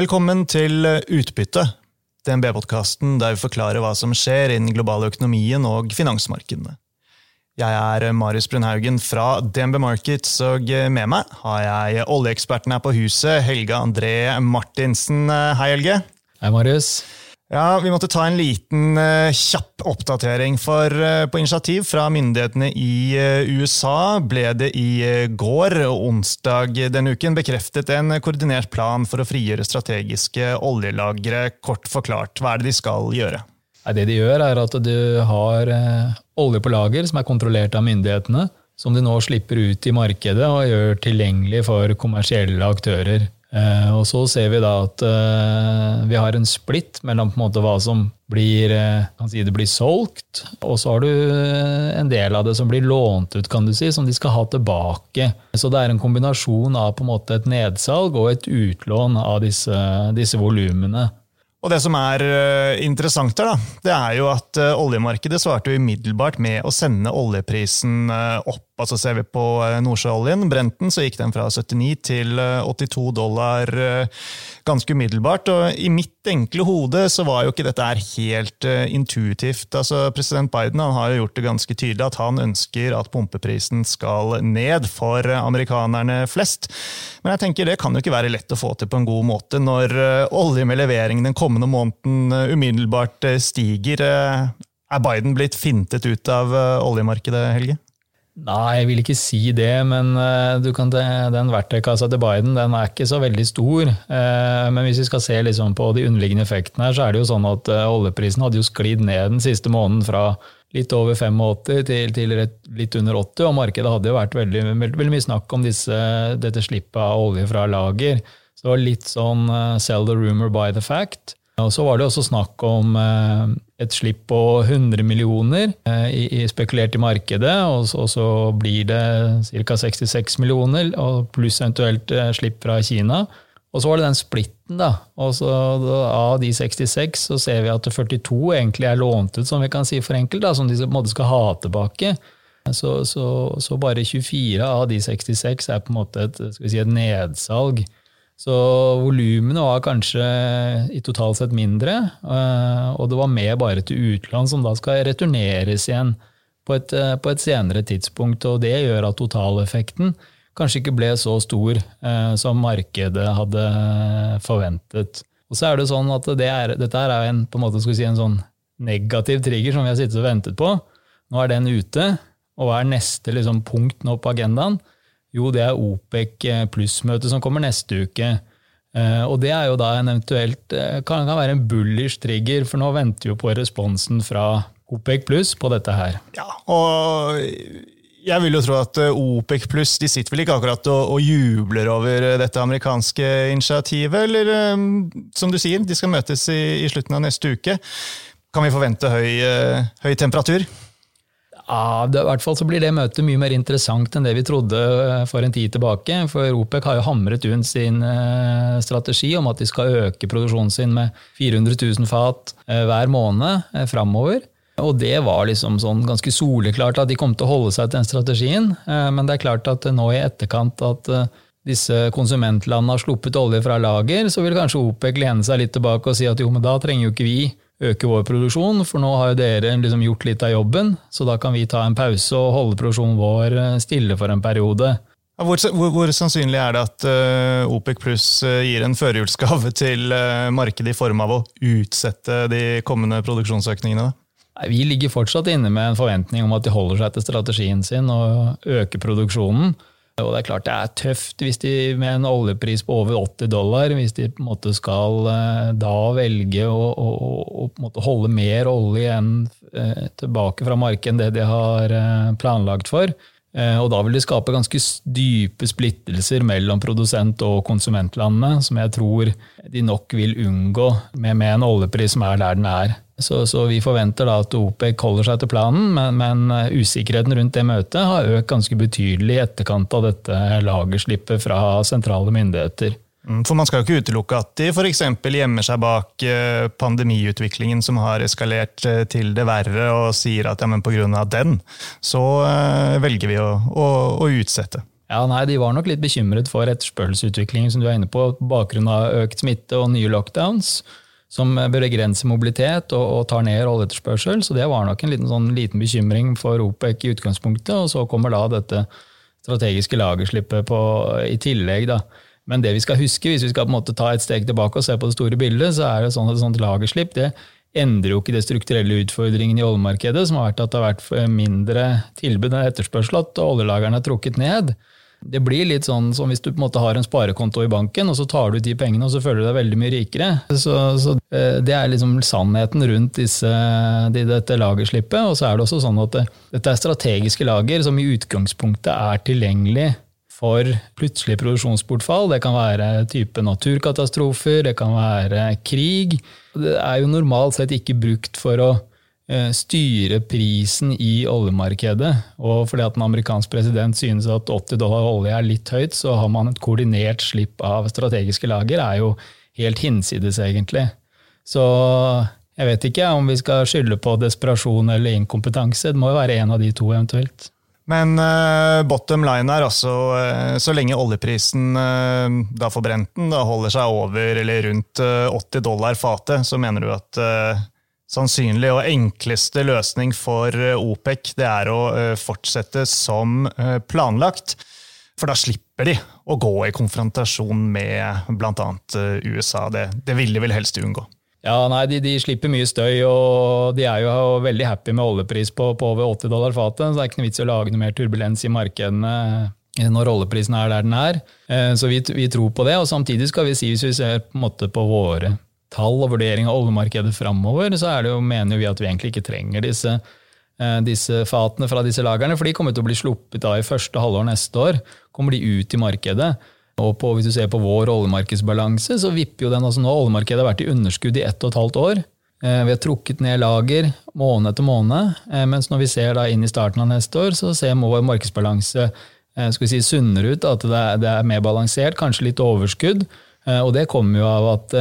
Velkommen til Utbytte, DNB-podkasten der vi forklarer hva som skjer innen den globale økonomien og finansmarkedene. Jeg er Marius Brunhaugen fra DNB Markets, og med meg har jeg oljeeksperten her på huset, Helge André Martinsen. Hei, Helge. Hei, Marius. Ja, Vi måtte ta en liten uh, kjapp oppdatering. For uh, på initiativ fra myndighetene i uh, USA ble det i går, onsdag denne uken, bekreftet en koordinert plan for å frigjøre strategiske oljelagre. Kort forklart, hva er det de skal gjøre? Det de gjør, er at du har olje på lager som er kontrollert av myndighetene, som de nå slipper ut i markedet og gjør tilgjengelig for kommersielle aktører. Eh, og så ser vi da at eh, vi har en splitt mellom på en måte hva som blir, eh, kan si det blir solgt, og så har du en del av det som blir lånt ut, kan du si, som de skal ha tilbake. Så det er en kombinasjon av på en måte et nedsalg og et utlån av disse, disse volumene. Og Det som er interessant her, da, det er jo at oljemarkedet svarte umiddelbart med å sende oljeprisen opp Altså Ser vi på eh, nordsjøoljen, Brenten, så gikk den fra 79 til 82 eh, dollar eh, ganske umiddelbart. Og I mitt enkle hode så var jo ikke dette helt intuitivt. Altså President Biden har jo gjort det ganske tydelig at han ønsker at pumpeprisen skal ned for amerikanerne flest. Men jeg tenker det kan jo ikke være lett å få til på en god måte når olje med levering den kommende måneden umiddelbart stiger. Er Biden blitt fintet ut av oljemarkedet, Helge? Nei, jeg vil ikke si det, men uh, kan, den verktøykassa til Biden den er ikke så veldig stor. Uh, men hvis vi skal se liksom på de underliggende effektene, her, så er det jo sånn at uh, oljeprisen hadde jo sklidd ned den siste måneden fra litt over 85 til, til litt under 80, og markedet hadde jo vært veldig, veldig mye snakk om disse, dette slippet av olje fra lager. Så det var litt sånn sell the rumor by the fact. Og så var det også snakk om eh, et slipp på 100 millioner eh, spekulert i markedet, og så blir det ca. 66 millioner, pluss eventuelt eh, slipp fra Kina. Og så var det den splitten, da. Og så Av de 66 så ser vi at 42 egentlig er lånt ut, som vi kan si for enkelt, da, som de på en måte skal ha tilbake. Så, så, så, bare 24 av de 66 er på en måte et, si, et nedsalg. Så volumene var kanskje i totalt sett mindre, eh, og det var med bare til utland, som da skal returneres igjen på et, eh, på et senere tidspunkt. Og det gjør at totaleffekten kanskje ikke ble så stor eh, som markedet hadde forventet. Og så er det sånn at det er, dette er en, på en, måte, si, en sånn negativ trigger som vi har sittet og ventet på. Nå er den ute, og hva er neste liksom, punkt nå på agendaen? Jo, det er OPEC pluss-møtet som kommer neste uke. Eh, og det er jo da en eventuelt eh, kan, kan være en bullish trigger, for nå venter vi på responsen fra OPEC pluss på dette her. Ja, og jeg vil jo tro at eh, OPEC pluss de sitter vel ikke akkurat og, og, jubler over dette amerikanske initiativet, eller som du sier, de skal møtes i, i slutten av neste uke. Kan vi forvente høy, høy temperatur? Ja, det, I hvert fall så blir det møtet mye mer interessant enn det vi trodde eh, for en tid tilbake. For OPEC har jo hamret ut sin eh, strategi om at de skal øke produksjonen sin med 400 000 fat eh, hver måned framover. Og det var liksom sånn ganske soleklart at de kom til å holde seg til den strategien. Men det er klart at nå i etterkant at disse konsumentlandene har sluppet olje fra lager, så vil kanskje OPEC lene seg litt tilbake og si at jo, men da trenger jo ikke vi øke vår produksjon, for nå har jo dere liksom gjort litt av jobben, så da kan vi ta en pause og holde produksjonen vår eh, stille for en periode. Hvor, hvor, hvor sannsynlig er det at uh, OPEC pluss uh, gir en førjulsgave til uh, markedet i form av å utsette de kommende produksjonsøkningene? Vi ligger fortsatt inne med en forventning om at de holder seg til strategien sin og øker produksjonen. Og det er klart det er tøft hvis de med en oljepris på over 80 dollar, hvis de på en måte skal eh, da velge å, å, å holde mer olje igjen eh, tilbake fra markedet enn det de har eh, planlagt for. Og da vil det skape ganske dype splittelser mellom produsent- og konsumentlandene, som jeg tror de nok vil unngå med, med en oljepris som er der den er. Så, så, vi forventer da at OPEC holder seg til planen, men, men, eh, usikkerheten rundt det møtet har økt ganske betydelig i etterkant av dette lagerslippet fra sentrale myndigheter. Mm, for Man skal jo ikke utelukke at de f.eks. gjemmer seg bak eh, pandemiutviklingen som har eskalert eh, til det verre, og sier at ja, men pga. den så velger vi å, å, å utsette. Ja, nei, De var nok litt bekymret for etterspørselsutviklingen som du er inne på, på bakgrunn av økt smitte og nye lockdowns, som begrenser mobilitet og, og tar ned oljeetterspørsel. Så det var nok en liten, sånn, liten bekymring for OPEC i utgangspunktet. Og så kommer da dette strategiske lagerslippet på, i tillegg. da. Men det vi skal huske, hvis vi skal på en måte ta et steg tilbake og se på det store bildet, så er det sånn at et sånt lagerslipp det endrer jo ikke de strukturelle utfordringen i oljemarkedet, som har vært at det har vært mindre tilbud enn etterspørsel, at oljelagrene er trukket ned. Det blir litt sånn som hvis du på en måte har en sparekonto i banken, og så tar du ut de pengene, og så føler du deg veldig mye rikere. Så, så eh, Det er liksom sannheten rundt disse, dette lagerslippet. Og så er det også sånn at det, dette er strategiske lager som i utgangspunktet er tilgjengelig for plutselig produksjonsbortfall. Det kan være type naturkatastrofer, det kan være krig. Det er jo normalt sett ikke brukt for å eh, styre prisen i oljemarkedet. Og fordi at en amerikansk president synes at 80 dollar olje er litt høyt, så har man et koordinert slipp av strategiske lager, er jo helt hinsides, egentlig. Så jeg vet ikke om vi skal skylde på desperasjon eller inkompetanse. Det må jo være en av de to, eventuelt. Men uh, bottom line er altså, uh, så lenge oljeprisen uh, da for Brenten da holder seg over eller rundt 80 dollar fatet, så mener du at sannsynlig og enkleste løsning for OPEC det er å fortsette som planlagt. For da slipper de å gå i konfrontasjon med bl.a. USA. Det, det vil de vel helst unngå. Ja, nei, de, de, slipper mye støy, og de er jo veldig happy med oljepris på, på over 80 dollar fatet. Så det er ikke noe vits i å lage noe mer turbulens i markedene eh, når oljeprisen er der den er. Eh, så vi, vi, tror på det. Og samtidig skal vi si, hvis vi ser på, på våre tall og vurdering av oljemarkedet framover, så jo, mener vi at vi egentlig ikke trenger disse, eh, disse fatene fra disse lagrene, for de kommer til å bli sluppet av i første halvår neste år. Kommer de ut i markedet. Og på, hvis du ser på vår oljemarkedsbalanse, så vipper jo den. altså nå Oljemarkedet har vært i underskudd i ett og et halvt år. Eh, vi har trukket ned lager måned etter måned. Eh, mens når vi ser da inn i starten av neste år, så ser vår markedsbalanse eh, skal vi si, sunnere ut. At det er, det er mer balansert, kanskje litt overskudd. Og det kommer jo av at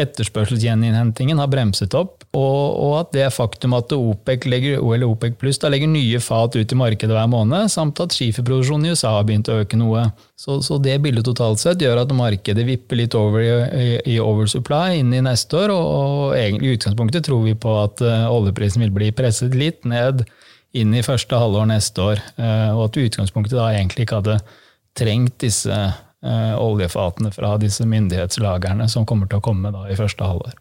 etterspørselsgjeninnhentingen har bremset opp, og, og, at det faktum at OPEC, legger, OPEC pluss legger nye fat ut i markedet hver måned, samt at skiferproduksjonen i USA har begynt å øke noe. Så, så, det bildet totalt sett gjør at markedet vipper litt over i, i, oversupply inn i neste år, og, og egentlig i utgangspunktet tror vi på at uh, oljeprisen vil bli presset litt ned inn i første halvår neste år, uh, og at utgangspunktet da egentlig ikke hadde trengt disse eh, oljefatene fra disse myndighetslagerne som kommer til å komme da, i første halvår.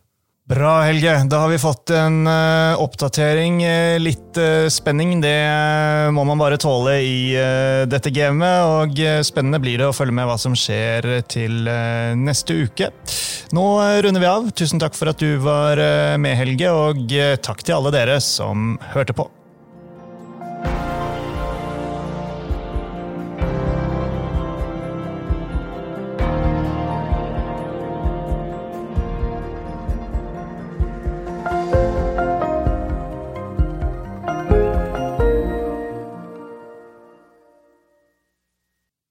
Bra, Helge. Da har vi fått en uh, oppdatering. Uh, litt uh, spenning, det må man bare tåle i dette gamet. Og spennende blir det å følge med hva som skjer til neste uke. Nå runder vi av. Tusen takk for at du var med, Helge, og takk til alle dere som hørte på.